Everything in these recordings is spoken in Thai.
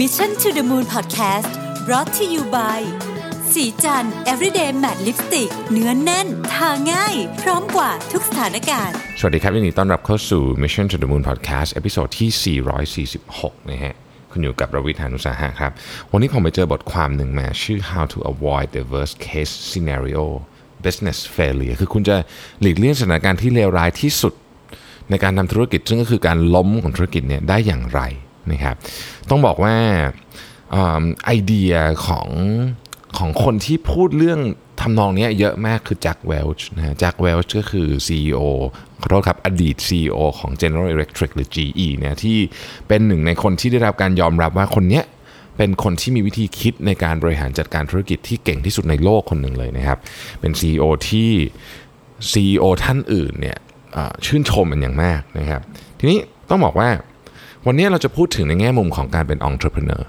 Mission to the Moon Podcast brought to you by ศรีจันทร์ everyday matte lipstick เนื้อแน่น ทาง่าย พร้อมกว่าทุกสถานการณ์ สวัสดีครับยินดีต้อนรับเข้าสู่ Mission to the Moon Podcast episode ที่ 446 นะฮะ คุณอยู่กับรวิศ หาญอุตสาหะครับ วันนี้ผมไปเจอบทความหนึ่งมา ชื่อ How to Avoid the Worst Case Scenario Business Failure คือคุณจะหลีกเลี่ยงสถานการณ์ที่เลวร้ายที่สุด ในการทำธุรกิจซึ่งก็คือการล้มของธุรกิจเนี่ยได้อย่างไร นะครับต้องบอกว่าเอิ่มไอเดียของของคนที่พูดเรื่องทำนองนี้เยอะมากคือแจ็คเวลช์นะแจ็คเวลช์ก็คือ CEO ขอโทษครับอดีต CEO ของ General Electric หรือ GE เนี่ยที่เป็นหนึ่งในคนที่ได้รับการยอมรับว่าคนเนี้ยเป็นคนที่มีวิธีคิดในการบริหารจัดการธุรกิจที่เก่งที่สุดในโลกคนหนึ่งเลยนะครับ เป็น CEO ที่ CEO ท่านอื่นเนี่ยชื่นชมมันอย่างมากนะครับ ทีนี้ต้องบอกว่า วันนี้เราจะพูดถึงในแง่มุมของการเป็น entrepreneur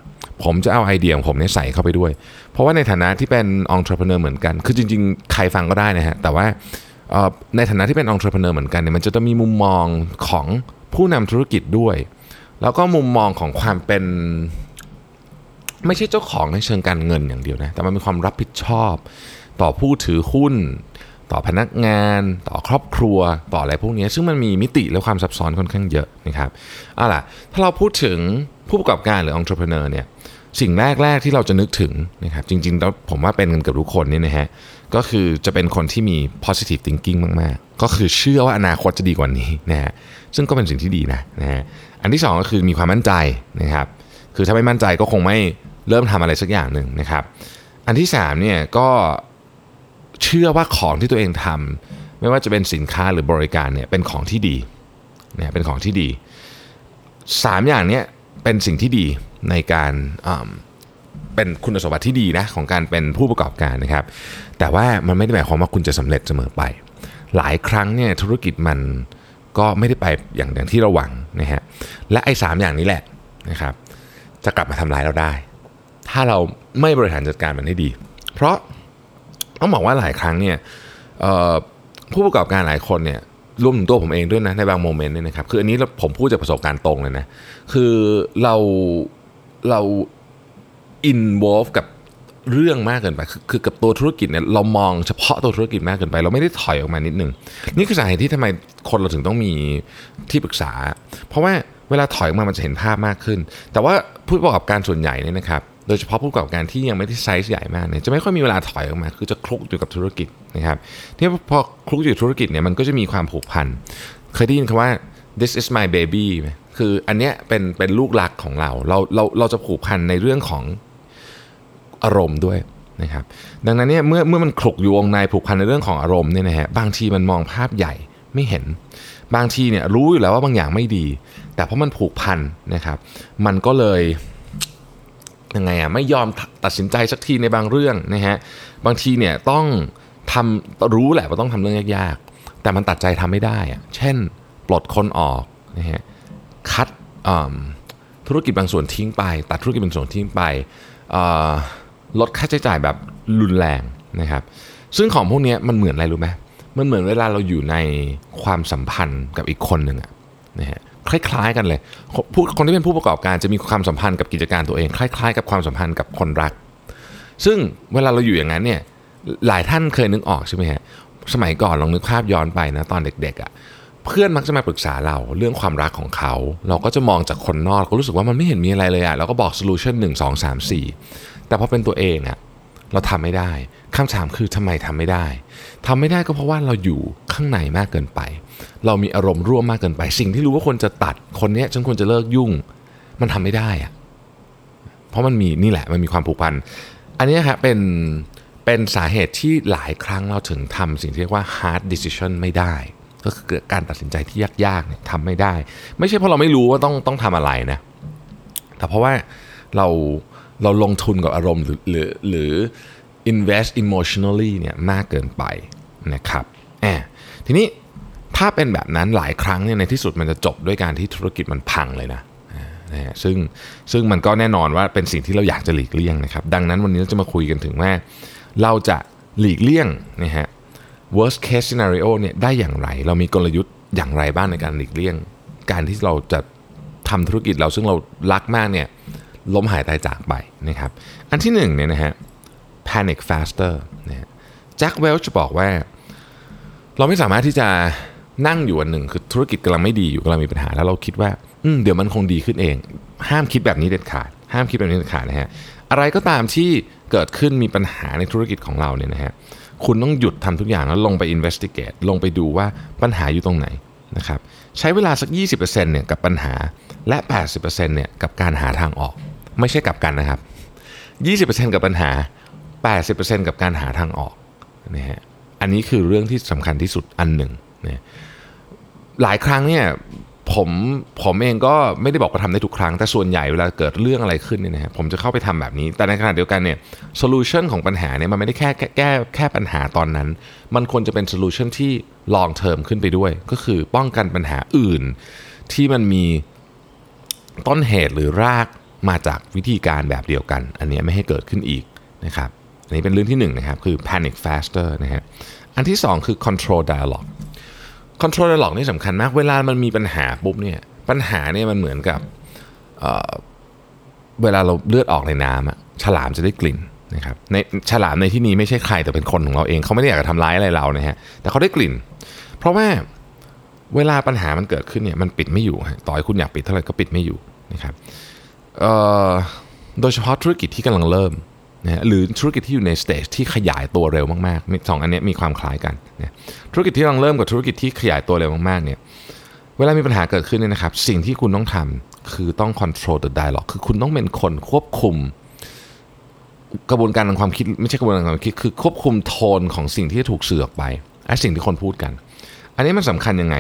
ผมจะเอาไอเดียของผมเนี่ยใส่เข้าไปด้วย เพราะว่าในฐานะที่เป็น entrepreneur เหมือนกัน คือจริง ๆ ใครฟังก็ได้นะฮะ แต่ว่าในฐานะที่เป็น entrepreneur เหมือนกันเนี่ย มันจะต้องมีมุมมองของผู้นำธุรกิจด้วย แล้วก็มุมมองของความเป็นไม่ใช่เจ้าของในเชิงการเงินอย่างเดียวนะ แต่มันมีความรับผิดชอบต่อผู้ถือหุ้น ต่อพนักงาน ต่อครอบครัว ต่ออะไรพวกนี้ซึ่งมันมีมิติและความซับซ้อนค่อนข้างเยอะนะครับเอาล่ะถ้าเราพูดถึงผู้ประกอบการหรือ entrepreneur เนี่ยสิ่งแรกแรกที่เราจะนึกถึงนะครับจริงๆแล้วผมว่าเป็นกันเกับทุกคนเนี่ยนะฮะก็คือจะเป็นคนที่มี positive thinking มากๆ ก็คือเชื่อว่าอนาคตจะดีกว่านี้นะฮะซึ่งก็เป็นสิ่งที่ดีนะนะฮะอันที่สองก็คือมีความมั่นใจนะครับคือถ้าไม่มั่นใจก็คงไม่เริ่มทำอะไรสักอย่างหนึ่งนะครับ อันที่สามเนี่ยก็ เชื่อว่าของที่ตัวเองทำไม่ว่าจะเป็นสินค้าหรือบริการเนี่ยเป็นของที่ดีเนี่ยเป็นของที่ดีสามอย่างนี้เป็นสิ่งที่ดีในการอืมเป็นคุณสมบัติที่ดีนะของการเป็นผู้ประกอบการนะครับ แต่ว่ามันไม่ได้หมายความว่าคุณจะสำเร็จเสมอไป หลายครั้งเนี่ยธุรกิจมันก็ไม่ได้ไปอย่างอย่างที่เราหวังนะฮะและไอ้สามอย่างนี้แหละนะครับ จะกลับมาทำร้ายเราได้ ถ้าเราไม่บริหารจัดการมันให้ดี เพราะ ต้องบอกว่าหลายครั้งเนี่ยผู้ประกอบการหลายคนเนี่ยรวมถึงตัวผมเองด้วยนะในบางโมเมนต์เนี่ยนะครับคืออันนี้เราผมพูดจากประสบการณ์ตรงเลยนะคือเราเราอินวอลฟกับเรื่องมากเกินไปคือคือกับตัวธุรกิจเนี่ยเรามองเฉพาะตัวธุรกิจมากเกินไป เราไม่ได้ถอยออกมานิดนึง นี่คือสาเหตุที่ทำไมคนเราถึงต้องมีที่ปรึกษา เพราะว่าเวลาถอยออกมามันจะเห็นภาพมากขึ้น แต่ว่าผู้ประกอบการส่วนใหญ่เนี่ยนะครับ โดยเฉพาะผู้ประกอบการที่ยังไม่ได้ไซส์ใหญ่มากเนี่ยจะไม่ค่อยมีเวลาถอยออกมา คือจะคลุกอยู่กับธุรกิจนะครับที่พอคลุกอยู่ธุรกิจเนี่ยมันก็จะมีความผูกพันเคยได้ยินคำว่า this is my baby ไหมคืออันเนี้ยเป็นเป็นลูกรักของเราเราเราเราจะผูกพันในเรื่องของอารมณ์ด้วยนะครับดังนั้นเนี่ยเมื่อเมื่อมันคลุกอยู่วงในผูกพันในเรื่องของอารมณ์เนี่ยนะฮะบางทีมันมองภาพใหญ่ไม่เห็น บางทีเนี่ยรู้อยู่แล้วว่าบางอย่างไม่ดี แต่เพราะมันผูกพันนะครับ มันก็เลย ยังไงอะไม่ยอมตัดสินใจสักทีในบางเรื่องนะฮะบางทีเนี่ยต้องทำรู้แหละว่าต้องทำเรื่องยากๆ แต่มันตัดใจทำไม่ได้อะเช่น ปลดคนออกนะฮะคัดธุรกิจบางส่วนทิ้งไป ตัดธุรกิจบางส่วนทิ้งไปลดค่าใช้จ่ายแบบรุนแรงนะครับ ซึ่งของพวกนี้มันเหมือนอะไรรู้ไหมมันเหมือนเวลาเราอยู่ในความสัมพันธ์กับอีกคนหนึ่งอะนะฮะ คล้าย ๆ กันเลยผู้คนที่เป็นผู้ประกอบการจะมีความสัมพันธ์กับกิจการตัวเอง คล้าย ๆ กับความสัมพันธ์กับคนรัก ซึ่งเวลาเราอยู่อย่างนั้นเนี่ยหลายท่านเคยนึกออกใช่ไหมฮะสมัยก่อนลองนึกภาพย้อนไปนะตอนเด็กๆอะ่ะเพื่อนมักจะมาปรึกษาเราเรื่องความรักของเขา เราก็จะมองจากคนนอกก็รู้สึกว่ามันไม่เห็นมีอะไรเลยอะ่ะเราก็บอกโซลูชันหนึ่งสองสามสี่แต่พอเป็นตัวเองอะ่ะเราทำไม่ได้คำถามคือทำไมทำไม่ได้ทำไม่ได้ก็เพราะว่าเราอยู่ข้างในมากเกินไป เรามีอารมณ์ร่วมมากเกินไป สิ่งที่รู้ว่าควรจะตัดคนเนี้ยฉันควรจะเลิกยุ่ง มันทำไม่ได้อะเพราะมันมีนี่แหละมันมีความผูกพันอันนี้ครับเป็นเป็นสาเหตุที่หลายครั้งเราถึงทำสิ่งที่เรียกว่า hard decision ไม่ได้ ก็คือเกิดการตัดสินใจที่ยากๆเนี่ยทำไม่ได้ ไม่ใช่เพราะเราไม่รู้ว่าต้องต้องทำอะไรนะแต่เพราะว่าเราเราลงทุนกับอารมณ์หรือหรือหรือ invest emotionally เนี่ยมากเกินไปนะครับแอบทีนี้ ถ้าเป็นแบบนั้นหลายครั้งเนี่ยในที่สุดมันจะจบด้วยการที่ธุรกิจมันพังเลยนะนะซึ่งซึ่งมันก็แน่นอนว่าเป็นสิ่งที่เราอยากจะหลีกเลี่ยงนะครับ ดังนั้นวันนี้เราจะมาคุยกันถึงว่า เราจะหลีกเลี่ยงนะฮะ worst case scenario เนี่ยได้อย่างไร เรามีกลยุทธ์อย่างไรบ้างในการหลีกเลี่ยง การที่เราจะทำธุรกิจเราซึ่งเรารักมากเนี่ยล้มหายตายจากไปนะครับ อันที่หนึ่งเนี่ยนะฮะ panic faster นะแจ็คเวลจะบอกว่า เราไม่สามารถที่จะ นั่งอยู่วันหนึ่งคือธุรกิจกำลังไม่ดีอยู่กำลังมีปัญหาแล้วเราคิดว่าอืมเดี๋ยวมันคงดีขึ้นเอง ห้ามคิดแบบนี้เด็ดขาด ห้ามคิดแบบนี้เด็ดขาดนะฮะอะไรก็ตามที่เกิดขึ้นมีปัญหาในธุรกิจของเราเนี่ยนะฮะคุณต้องหยุดทำทุกอย่างแล้วลงไป investigate ลงไปดูว่าปัญหาอยู่ตรงไหนนะครับใช้เวลาสัก 20%เนี่ยกับปัญหาและ 80%เนี่ยกับการหาทางออก ไม่ใช่กลับกันนะครับ 20%กับปัญหา 80%กับการหาทางออกนะฮะอันนี้คือเรื่องที่สำคัญที่สุดอันหนึ่ง นะหลายครั้งเนี่ยผมผมเองก็ไม่ได้บอกว่าทำได้ทุกครั้ง แต่ส่วนใหญ่เวลาเกิดเรื่องอะไรขึ้นเนี่ยนะฮะผมจะเข้าไปทำแบบนี้ แต่ในขณะเดียวกันเนี่ย solution ของปัญหาเนี่ยมันไม่ได้แค่แก้แก้แค่ปัญหาตอนนั้น มันควรจะเป็น solution ที่ long term ขึ้นไปด้วย ก็คือป้องกันปัญหาอื่น ที่มันมีต้นเหตุหรือรากมาจากวิธีการแบบเดียวกัน อันนี้ไม่ให้เกิดขึ้นอีกนะครับอันนี้เป็นเรื่องที่หนึ่งนะครับคือ panic faster นะฮะอันที่สอง คอ control dialogue control dialogue นี่สำคัญมาก เวลามันมีปัญหาปุ๊บเนี่ยปัญหาเนี่ยมันเหมือนกับเวลาเราเลือดออกในน้ำอะฉลามจะได้กลิ่นนะครับในฉลามในที่นี้ไม่ใช่ใครแต่เป็นคนของเราเองเขาไม่ได้อยากจะทำร้ายอะไรเรานะฮะแต่เขาได้กลิ่น เพราะว่าเวลาปัญหามันเกิดขึ้นเนี่ยมันปิดไม่อยู่ ต่อให้คุณอยากปิดเท่าไหร่ก็ปิดไม่อยู่นะครับโดยเฉพาะธุรกิจที่กำลังเริ่ม นะหรือธุรกิจที่อยู่ใน stage ที่ขยายตัวเร็วมากๆสองอันนี้มีความคล้ายกันนะธุรกิจที่กำลังเริ่มกับธุรกิจที่ขยายตัวเร็วมากๆเนี่ยเวลามีปัญหาเกิดขึ้นเนี่ยนะครับ สิ่งที่คุณต้องทำคือต้อง control the dialogue คือคุณต้องเป็นคนควบคุม กระบวนการทางความคิดไม่ใช่กระบวนการความคิดคือควบคุมโทนของสิ่งที่ถูกสื่อออกไปไอ้สิ่งที่คนพูดกัน อันนี้มันสำคัญยังไง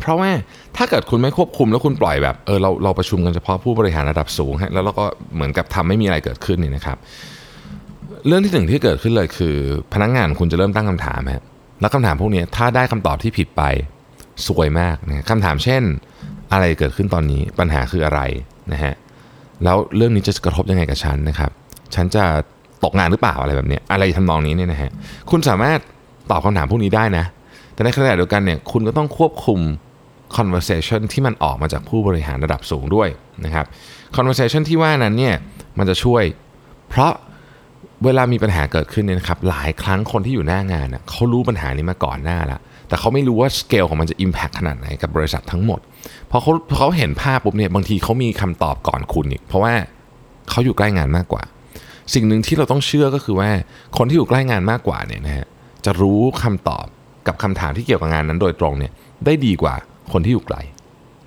เพราะว่าถ้าเกิดคุณไม่ควบคุมแล้วคุณปล่อยแบบเออเราเราประชุมกันเฉพาะผู้บริหารระดับสูงฮะแล้วเราก็เหมือนกับทำไม่มีอะไรเกิดขึ้นนี่นะครับ เรื่องที่หนึ่งที่เกิดขึ้นเลยคือ พนักงงานคุณจะเริ่มตั้งคำถามฮะแล้วคำถามพวกนี้ถ้าได้คำตอบที่ผิดไปสวยมากนะคำถามเช่นอะไรเกิดขึ้นตอนนี้ปัญหาคืออะไรนะฮะแล้วเรื่องนี้จะกระทบยังไงกับฉันนะครับฉันจะตกงานหรือเปล่าอะไรแบบนี้อะไรทำนองนี้เนี่ยนะฮะคุณสามารถตอบคำถามพวกนี้ได้นะแต่ในขณะเดียวกันเนี่ยคุณก็ต้องควบคุม conversation ที่มันออกมาจากผู้บริหารระดับสูงด้วยนะครับ conversation ที่ว่านั้นเนี่ยมันจะช่วย เพราะเวลามีปัญหาเกิดขึ้นเนี่ยนะครับหลายครั้งคนที่อยู่หน้างานเน่ยเขารู้ปัญหานี้มาก่อนหน้าแล้วแต่เขาไม่รู้ว่าสเกลของมันจะ Impact ขนาดไหนกับบริษัททั้งหมดพอเขาพอเขาเห็นภาพปุ๊บเนี่ยบางทีเขามีคำตอบก่อนคุณอีกเพราะว่าเขาอยู่ใกล้งานมากกว่า สิ่งหนึ่งที่เราต้องเชื่อก็คือว่าคนที่อยู่ใกล้งานมากกว่าเนี่ยนะฮะจะรู้คำตอบกับคำถามที่เกี่ยวกับงานนั้นโดยตรงเนี่ยได้ดีกว่า คนที่อยู่ไกล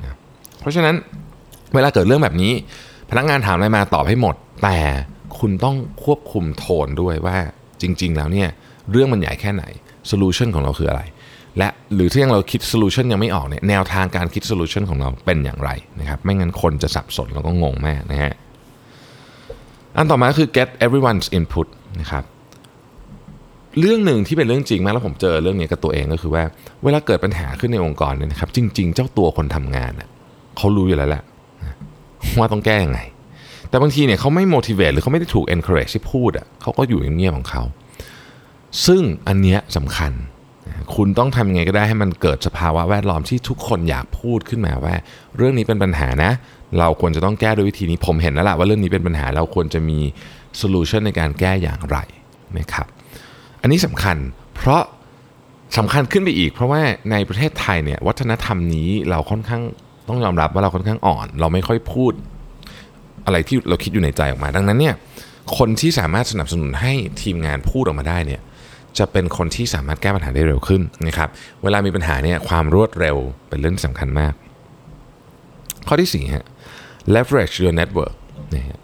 นะเพราะฉะนั้นเวลาเกิดเรื่องแบบนี้ พนักงานถามอะไรมาตอบให้หมด แต่คุณต้องควบคุมโทนด้วยว่าจริง ๆ แล้วเนี่ยเรื่องมันใหญ่แค่ไหน solution ของเราคืออะไร และหรือถ้ายังเราคิด solution ยังไม่ออกเนี่ยแนวทางการคิด solution ของเราเป็นอย่างไรนะครับไม่งั้นคนจะสับสนแล้วก็งงแน่นะฮะอันต่อมาคือ get everyone's input นะครับ เรื่องหนึ่งที่เป็นเรื่องจริงมากแล้วผมเจอเรื่องนี้กับตัวเองก็คือว่า เวลาเกิดปัญหาขึ้นในองค์กรเนี่ยนะครับ จริง ๆ เจ้าตัวคนทำงานเขารู้อยู่แล้วแหละว่าต้องแก้ยังไง แต่บางทีเนี่ยเขาไม่ motivate หรือเขาไม่ได้ถูก encourage ที่พูดอะเขาก็อยู่เงียบของเขา ซึ่งอันเนี้ยสำคัญ คุณต้องทำยังไงก็ได้ให้มันเกิดสภาวะแวดล้อมที่ทุกคนอยากพูดขึ้นมาว่า เรื่องนี้เป็นปัญหานะ เราควรจะต้องแก้ด้วยวิธีนี้ผมเห็นแล้วล่ะว่าเรื่องนี้เป็นปัญหาเราควรจะมีโซลูชันในการแก้อย่างไรนะครับ อันนี้สำคัญ เพราะสำคัญขึ้นไปอีก เพราะว่าในประเทศไทยเนี่ยวัฒนธรรมนี้เราค่อนข้างต้องยอมรับว่าเราค่อนข้างอ่อน เราไม่ค่อยพูดอะไรที่เราคิดอยู่ในใจออกมา ดังนั้นเนี่ยคนที่สามารถสนับสนุนให้ทีมงานพูดออกมาได้เนี่ยจะเป็นคนที่สามารถแก้ปัญหาได้เร็วขึ้นนะครับ เวลามีปัญหาเนี่ยความรวดเร็วเป็นเรื่องสำคัญมาก ข้อที่4ฮะ leverage your network นะฮะ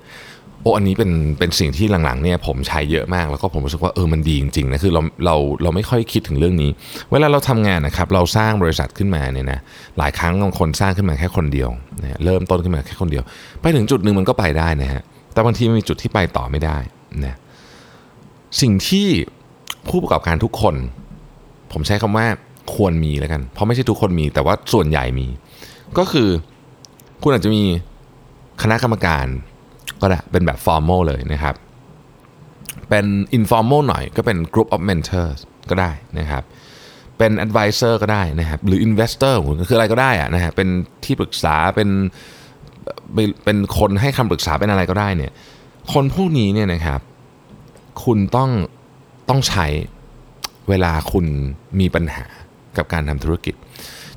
โอ้อันนี้เป็นเป็นสิ่งที่หลังๆเนี่ยผมใช้เยอะมาก แล้วก็ผมรู้สึกว่าเออมันดีจริงๆนะคือเราเราเราไม่ค่อยคิดถึงเรื่องนี้ เวลาเราทำงานนะครับเราสร้างบริษัทขึ้นมาเนี่ยนะหลายครั้งบางคนสร้างขึ้นมาแค่คนเดียวนะเริ่มต้นขึ้นมาแค่คนเดียว ไปถึงจุดหนึ่งมันก็ไปได้นะฮะแต่บางทีมันมีจุดที่ไปต่อไม่ได้นะสิ่งที่ผู้ประกอบการทุกคน ผมใช้คำว่าควรมีแล้วกัน เพราะไม่ใช่ทุกคนมีแต่ว่าส่วนใหญ่มี ก็คือคุณอาจจะมีคณะกรรมการ ก็ได้เป็นแบบ formal เลยนะครับ เป็น informal หน่อยก็เป็น group of mentors ก็ได้นะครับ เป็น advisor ก็ได้นะครับหรือ investor คืออะไรก็ได้อะนะฮะเป็นที่ปรึกษาเป็นเป็นคนให้คำปรึกษาเป็นอะไรก็ได้เนี่ยคนพวกนี้เนี่ยนะครับ คุณต้องต้องใช้เวลาคุณมีปัญหากับการทำธุรกิจ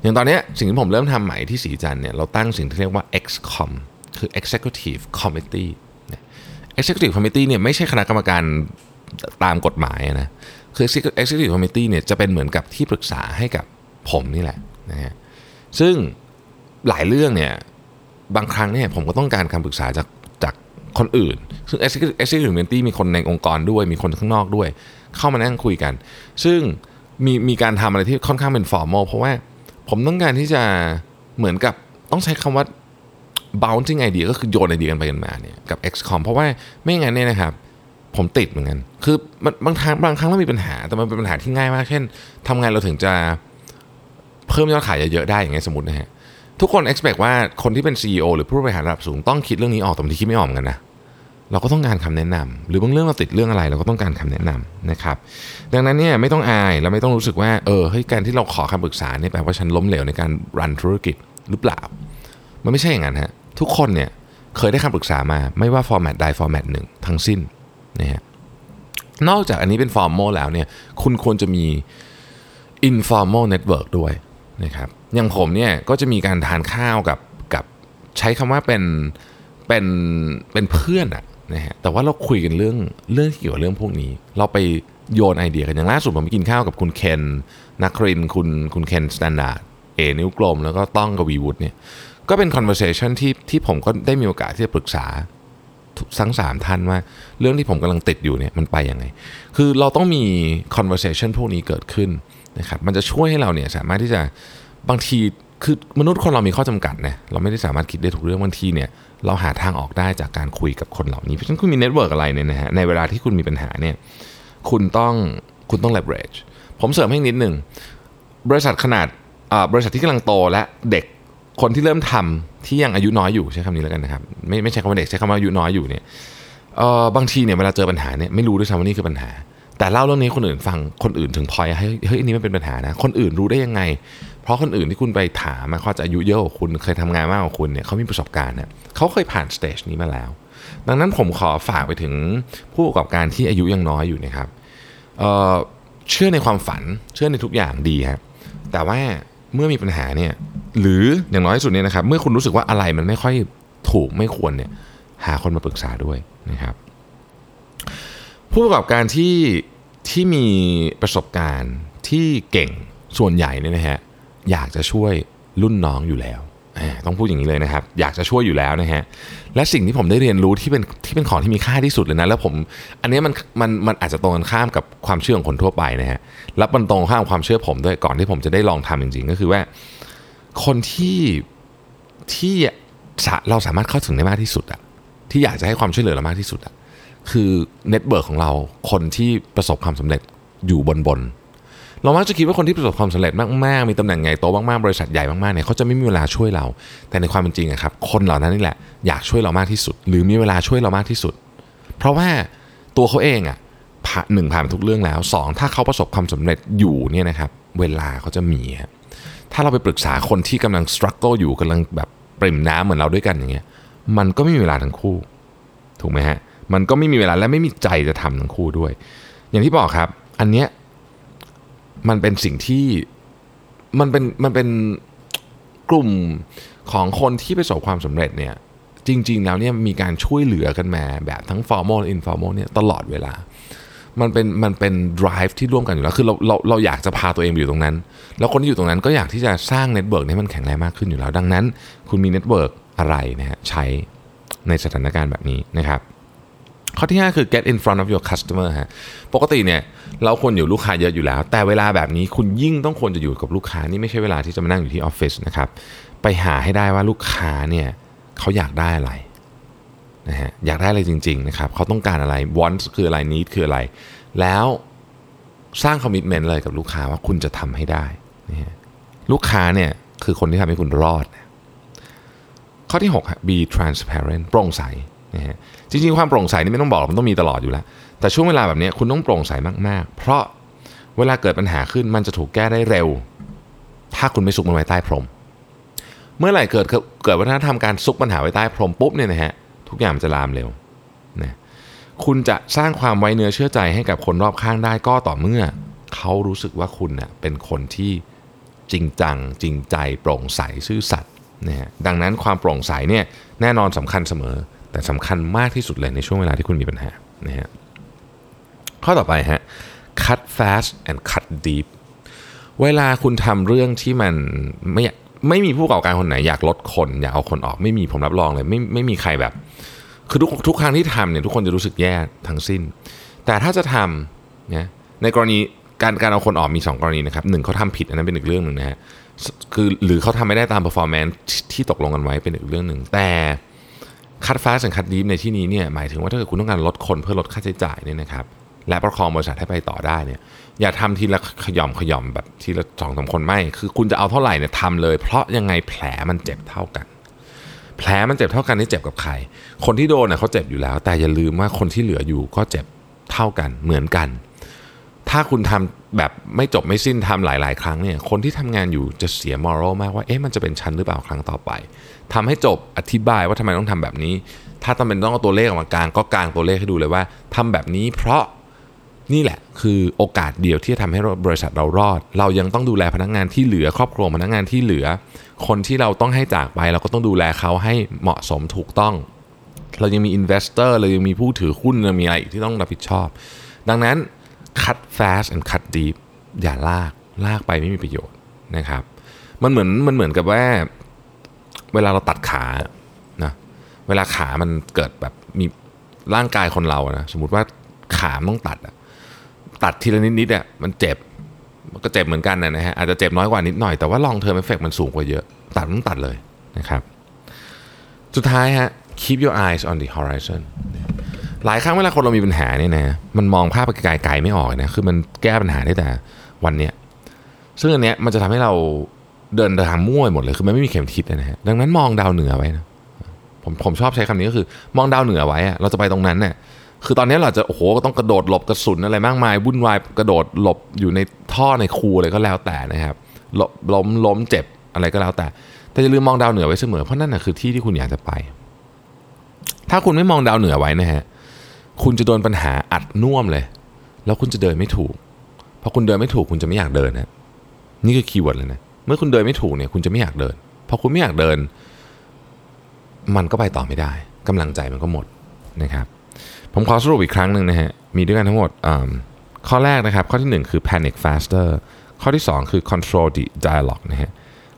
อย่างตอนนี้สิ่งที่ผมเริ่มทำใหม่ที่สีจันเนี่ยเราตั้งสิ่งที่เรียกว่า XCOM คือ Executive Committee เนี่ย Executive Committee เนี่ยไม่ใช่คณะกรรมการตามกฎหมายนะคือ Executive Committee เนี่ยจะเป็นเหมือนกับที่ปรึกษาให้กับผมนี่แหละนะฮะซึ่งหลายเรื่องเนี่ยบางครั้งเนี่ยผมก็ต้องการคำปรึกษาจากจากคนอื่น ซึ่ง Executive Executive Committee มีคนในองค์กรด้วย มีคนข้างนอกด้วย เข้ามานั่งคุยกัน ซึ่งมีมีการทำอะไรที่ค่อนข้างเป็น formal เพราะว่าผมต้องการที่จะเหมือนกับต้องใช้คำว่า bouncing idea ก็คือโยนไอเดียกันไปกันมาเนี่ยกับ XCOM เพราะว่าไม่งั้นเนี่ยนะครับผมติดเหมือนกัน คือมันบางครั้งบางครั้งเรามีปัญหา แต่มันเป็นปัญหาที่ง่ายมาก เช่นทำไงเราถึงจะเพิ่มยอดขายเยอะๆได้อย่างเงี้ยสมมตินะฮะ ทุกคน expect ว่าคนที่เป็น CEO หรือผู้บริหารระดับสูงต้องคิดเรื่องนี้ออกแต่บางทีคิดไม่ออกเหมือนกันนะ เราก็ต้องการคำแนะนำหรือบางเรื่องเราติดเรื่องอะไร เราก็ต้องการคำแนะนำนะครับ ดังนั้นเนี่ยไม่ต้องอายและไม่ต้องรู้สึกว่า เออเฮ้ยการที่เราขอคำปรึกษาเนี่ยแปลว่าฉันล้มเหลวในการ run ธุรกิจหรือเปล่า มันไม่ใช่อย่างนั้นฮะ ทุกคนเนี่ยเคยได้คำปรึกษามาไม่ว่า format ใด format หนึ่งทั้งสิ้นนะฮะนอกจากอันนี้เป็น formal แล้วเนี่ยคุณควรจะมี informal network ด้วยนะครับอย่างผมเนี่ยก็จะมีการทานข้าวกับกับใช้คำว่าเป็นเป็นเป็นเพื่อนอะนะฮะแต่ว่าเราคุยกันเรื่องเรื่องเกี่ยวกับเรื่องพวกนี้ เราไปโยนไอเดียกันอย่างล่าสุดผมไปกินข้าวกับคุณเคนนครินทร์คุณคุณเคน Standard เอ๋นิ้วกลม แล้วก็ต้องกวีวุฒิเนี่ย ก็เป็น conversation ที่ที่ผมก็ได้มีโอกาสที่จะปรึกษาทั้งสามท่านว่าเรื่องที่ผมกำลังติดอยู่เนี่ยมันไปยังไง คือเราต้องมี conversation พวกนี้เกิดขึ้นนะครับมันจะช่วยให้เราเนี่ยสามารถที่จะบางทีคือมนุษย์คนเรามีข้อจำกัดนะเราไม่ได้สามารถคิดได้ทุกเรื่องบางทีเนี่ยเราหาทางออกได้จากการคุยกับคนเหล่านี้เพราะฉะนั้นคุณมี network อะไรเนี่ยนะฮะในเวลาที่คุณมีปัญหาเนี่ยคุณต้องคุณต้อง leverage ผมเสริมให้นิดหนึ่งบริษัทขนาดบริษัทที่กำลังโตและเด็ก คนที่เริ่มทำที่ยังอายุน้อยอยู่ใช้คำนี้แล้วกันนะครับ ไม่ไม่ใช่คำว่าเด็กใช้คำว่าอายุน้อยอยู่เนี่ยเออบางทีเนี่ยเวลาเจอปัญหาเนี่ยไม่รู้ด้วยซ้ำว่านี่คือปัญหา แต่เล่าเรื่องนี้คนอื่นฟังคนอื่นถึงพอยให้เฮ้ยอันนี้มันเป็นปัญหานะคนอื่นรู้ได้ยังไง เพราะคนอื่นที่คุณไปถามมาเขาจะอายุเยอะกว่าคุณเคยทำงานมากกว่าคุณเนี่ยเขามีประสบการณ์เนี่ยเขาเคยผ่านสเตจนี้มาแล้ว ดังนั้นผมขอฝากไปถึงผู้ประกอบการที่อายุยังน้อยอยู่นะครับเเชื่อในความฝันเชื่อในทุกอย่างดีครับแต่ว่า เมื่อมีปัญหาเนี่ยหรืออย่างน้อยที่สุดเนี่ยนะครับเมื่อคุณรู้สึกว่าอะไรมันไม่ค่อยถูกไม่ควรเนี่ยหาคนมาปรึกษาด้วยนะครับผู้ประกอบการที่ที่มีประสบการณ์ที่เก่งส่วนใหญ่เนี่ยนะฮะอยากจะช่วยรุ่นน้องอยู่แล้ว ต้องพูดอย่างนี้เลยนะครับ อยากจะช่วยอยู่แล้วนะฮะและสิ่งที่ผมได้เรียนรู้ที่เป็นที่เป็นของที่มีค่าที่สุดเลยนะแล้วผมอันนี้มันมันมันอาจจะตรงกันข้ามกับความเชื่อของคนทั่วไปนะฮะแล้วมันตรงข้ามความเชื่อผมด้วยก่อนที่ผมจะได้ลองทำจริง ๆ ก็คือว่า คนที่ที่เราสามารถเข้าถึงได้มากที่สุดอะที่อยากจะให้ความช่วยเหลือเรามากที่สุดอะคือเน็ตเบิร์กของเราคนที่ประสบความสำเร็จอยู่บนบน เรามักจะคิดว่าคนที่ประสบความสำเร็จมากๆ มีตำแหน่งใหญ่โตมากๆ บริษัทใหญ่มากๆ เนี่ยเขาจะไม่มีเวลาช่วยเรา แต่ในความเป็นจริงอะครับ คนเหล่านั้นนี่แหละอยากช่วยเรามากที่สุด หรือมีเวลาช่วยเรามากที่สุด เพราะว่าตัวเขาเองอะผ่านหนึ่งผ่านทุกเรื่องแล้วสองถ้าเขาประสบความสำเร็จอยู่เนี่ยนะครับ เวลาเขาจะมี ถ้าเราไปปรึกษาคนที่กำลังสครัลเกิลอยู่กำลังแบบปริ่มน้ำเหมือนเราด้วยกันอย่างเงี้ย มันก็ไม่มีเวลาทั้งคู่ ถูกไหมฮะ มันก็ไม่มีเวลาและไม่มีใจจะทำทั้งคู่ด้วย อย่างที่บอกครับ อันเนี้ย มันเป็นสิ่งที่มันเป็นมันเป็นกลุ่มของคนที่ประสบความสำเร็จเนี่ยจริง ๆ แล้วเนี่ยมีการช่วยเหลือกันมาแบบทั้ง formal informal เนี่ยตลอดเวลา มันเป็นมันเป็น drive ที่ร่วมกันอยู่แล้ว คือเราเราเราอยากจะพาตัวเองไปอยู่ตรงนั้น แล้วคนที่อยู่ตรงนั้นก็อยากที่จะสร้าง network ให้มันแข็งแรงมากขึ้นอยู่แล้ว ดังนั้น คุณมี network อะไรนะฮะใช้ในสถานการณ์แบบนี้นะครับ ข้อที่ 5 คือ get in front of your customer ฮะปกติเนี่ยเราควรอยู่ลูกค้าเยอะอยู่แล้ว แต่เวลาแบบนี้คุณยิ่งต้องควรจะอยู่กับลูกค้านี่ไม่ใช่เวลาที่จะมานั่งอยู่ที่ออฟฟิศนะครับไปหาให้ได้ว่าลูกค้าเนี่ยเขาอยากได้อะไรนะฮะอยากได้อะไรจริงๆนะครับเขาต้องการอะไร want คืออะไร need คืออะไร แล้วสร้างคอมมิชเมนต์เลยกับลูกค้าว่าคุณจะทำให้ได้นะฮะลูกค้าเนี่ยคือคนที่ทำให้คุณรอด ข้อที่6 be transparent โปร่งใส นะฮะจริงๆความโปร่งใสนี่ไม่ต้องบอกมันต้องมีตลอดอยู่แล้ว แต่ช่วงเวลาแบบนี้คุณต้องโปร่งใสมากๆ เพราะเวลาเกิดปัญหาขึ้นมันจะถูกแก้ได้เร็ว ถ้าคุณไม่ซุกมันไว้ใต้พรม เมื่อไหร่เกิดเกิดวัฒนธรรมการซุกปัญหาไว้ใต้พรมปุ๊บเนี่ยนะฮะทุกอย่างมันจะลามเร็วนะคุณจะสร้างความไว้เนื้อเชื่อใจให้กับคนรอบข้างได้ก็ต่อเมื่อเขารู้สึกว่าคุณเนะ่ยเป็นคนที่จริงจัง จริงใจโปร่งใสซื่อสัตย์นะฮะดังนั้นความโปร่งใสเนี่ยแน่นอนสำคัญเสมอ แต่สำคัญมากที่สุดเลยในช่วงเวลาที่คุณมีปัญหานะฮะข้อต่อไปฮะ cut fast and cut deep เวลาคุณทำเรื่องที่มันไม่ไม่มีผู้ประกอบการคนไหนอยากลดคนอยากเอาคนออกไม่มีผมรับรองเลยไม่ไม่มีใครแบบ คือทุกทุกครั้งที่ทำเนี่ยทุกคนจะรู้สึกแย่ทั้งสิ้น แต่ถ้าจะทำเนี่ยในกรณีการการเอาคนออกมี 2 กรณีนะครับหนึ่งเขาทำผิดอันนั้นเป็นอีกเรื่องหนึ่งนะฮะคือหรือเขาทำไม่ได้ตาม performance ที่ตกลงกันไว้เป็นอีกเรื่องหนึ่งแต่ คัดฟ้าสังคัดดีฟในที่นี้เนี่ยหมายถึงว่าถ้าเกิดคุณต้องการลดคนเพื่อลดค่าใช้จ่ายเนี่ยนะครับและประคองบริษัทให้ไปต่อได้เนี่ยอย่าทำทีละขย่อมขย่อมแบบทีละสองสาคนไม่ คือคุณจะเอาเท่าไหร่เนี่ยทำเลย เพราะยังไงแผลมันเจ็บเท่ากัน แผลมันเจ็บเท่ากันนี่เจ็บกับใคร คนที่โดนเนี่ยเขาเจ็บอยู่แล้ว แต่อย่าลืมว่าคนที่เหลืออยู่ก็เจ็บเท่ากันเหมือนกัน ถ้าคุณทำแบบไม่จบไม่สิ้นทำหลาย ๆ ครั้งเนี่ยคนที่ทำงานอยู่จะเสียมอรัลมากว่าเอ๊ะมันจะเป็นชั้นหรือเปล่าครั้งต่อไปทำให้จบอธิบายว่าทำไมต้องทำแบบนี้ ถ้าต้องเป็นต้องเอาตัวเลขออกมากลางก็กลางตัวเลขให้ดูเลยว่าทำแบบนี้เพราะนี่แหละคือโอกาสเดียวที่จะทำให้บริษัทเรารอด เรายังต้องดูแลพนักงานที่เหลือครอบครัวพนักงานที่เหลือ คนที่เราต้องให้จากไป เราก็ต้องดูแลเขาให้เหมาะสมถูกต้อง เรายังมี investor เรายังมีผู้ถือหุ้นเรามีอะไรอีกที่ต้องรับผิดชอบ ดังนั้น cut fast and cut deep อย่าลากลากไปไม่มีประโยชน์นะครับ มันเหมือนมันเหมือนกับว่า เวลาเราตัดขานะเวลาขามันเกิดแบบมีร่างกายคนเรานะสมมติว่าขาต้องตัดอะตัดทีละนิดนิดอะมันเจ็บมันก็เจ็บเหมือนกันนะฮะอาจจะเจ็บน้อยกว่านิดหน่อยแต่ว่า long term effect มันสูงกว่าเยอะ ตัดต้องตัดเลยนะครับ สุดท้ายฮะ keep your eyes on the horizon หลายครั้งเวลาคนเรามีปัญหาเนี่ยนะมันมองภาพไปไกลๆไม่ออกนะคือมันแก้ปัญหาได้แต่วันเนี้ยซึ่งอันเนี้ยมันจะทำให้เราเดินทางมั่วหมดเลยคือมันไม่มีเข็มทิศนะฮะดังนั้นมองดาวเหนือไว้นะผมผมชอบใช้คำนี้ก็คือ มองดาวเหนือไว้อะเราจะไปตรงนั้นเนี่ยคือตอนนี้เราจะโอ้โหต้องกระโดดหลบกระสุนอะไรมากมายวุ่นวายกระโดดหลบอยู่ในท่อในคูอะไรก็แล้วแต่นะครับล้มล้มเจ็บอะไรก็แล้วแต่ แต่อย่าลืมมองดาวเหนือไว้เสมอเพราะนั่นนะคือที่ที่คุณอยากจะไป ถ้าคุณไม่มองดาวเหนือไว้นะฮะ คุณจะโดนปัญหาอัดน่วมเลย แล้วคุณจะเดินไม่ถูกพอคุณเดินไม่ถูกคุณจะไม่อยากเดินนะนี่คือ keyword เลยนะเมื่อคุณเดินไม่ถูกเนี่ยคุณจะไม่อยากเดินพอคุณไม่อยากเดิน มันก็ไปต่อไม่ได้กำลังใจมันก็หมดนะครับ ผมขอสรุปอีกครั้งหนึ่งนะฮะมีด้วยกันทั้งหมดข้อแรกนะครับ ข้อที่ 1 คือ panic faster ข้อที่ 2 คือ control the dialogue นะฮะ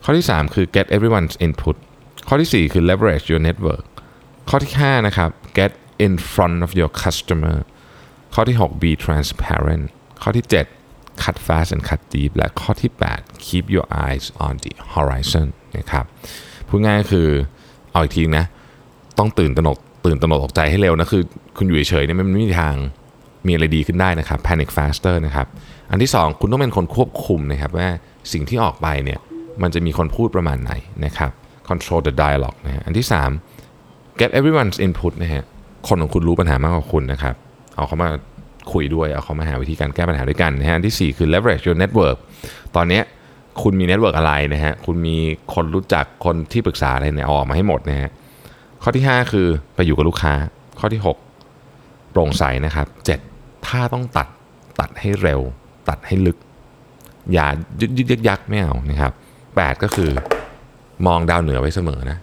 ข้อที่ 3 คือ get everyone's input ข้อที่ 4 คือ leverage your network ข้อที่ 5 นะครับ get in front of your customer ข้อที่ 6 be transparent ข้อที่ 7 cut fast and cut deep และข้อที่ 8 keep your eyes on the horizon นะครับพูดง่ายก็คือ เอาอีกทีนะ ต้องตื่นตระหนกตื่นตระหนกตกใจให้เร็วนะ คือคุณอยู่เฉยๆเนี่ยไม่มีทางมีอะไรดีขึ้นได้นะครับ panic faster นะครับ อันที่ 2 คุณต้องเป็นคนควบคุมนะครับ ว่าสิ่งที่ออกไปเนี่ยมันจะมีคนพูดประมาณไหนนะครับ control the dialogue นะฮะอันที่ 3 get everyone's input นะฮะ คนของคุณรู้ปัญหามากกว่าคุณนะครับ เอาเขามาคุยด้วย เอาเขามาหาวิธีการแก้ปัญหาด้วยกันนะฮะที่ 4 คือ leverage your network ตอนนี้คุณมี network อะไรนะฮะ คุณมีคนรู้จักคนที่ปรึกษาอะไรเนี่ยออกมาให้หมดนะฮะ ข้อที่ 5 คือไปอยู่กับลูกค้า ข้อที่ 6 โปร่งใสนะครับ 7 ถ้าต้องตัดตัดให้เร็ว ตัดให้ลึก อย่ายึดยึดยักยักไม่เอานะครับ 8 ก็คือมองดาวเหนือไว้เสมอนะ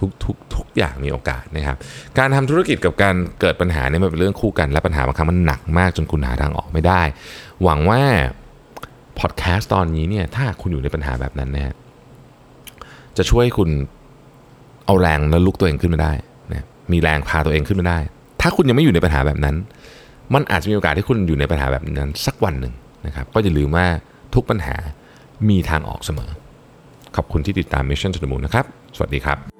ทุกทุกทุกอย่างมีโอกาสนะครับ การทำธุรกิจกับการเกิดปัญหาเนี่ยมันเป็นเรื่องคู่กัน และปัญหาบางครั้งมันหนักมากจนคุณหาทางออกไม่ได้ หวังว่าพอดแคสต์ตอนนี้เนี่ยถ้าคุณอยู่ในปัญหาแบบนั้นนะจะช่วยคุณเอาแรงแล้วลุกตัวเองขึ้นมาได้นะมีแรงพาตัวเองขึ้นมาได้ ถ้าคุณยังไม่อยู่ในปัญหาแบบนั้น มันอาจจะมีโอกาสที่คุณอยู่ในปัญหาแบบนั้น สักวันหนึ่งนะครับ ก็อย่าลืมว่าทุกปัญหามีทางออกเสมอ ขอบคุณที่ติดตาม Mission to the Moon นะครับ สวัสดีครับ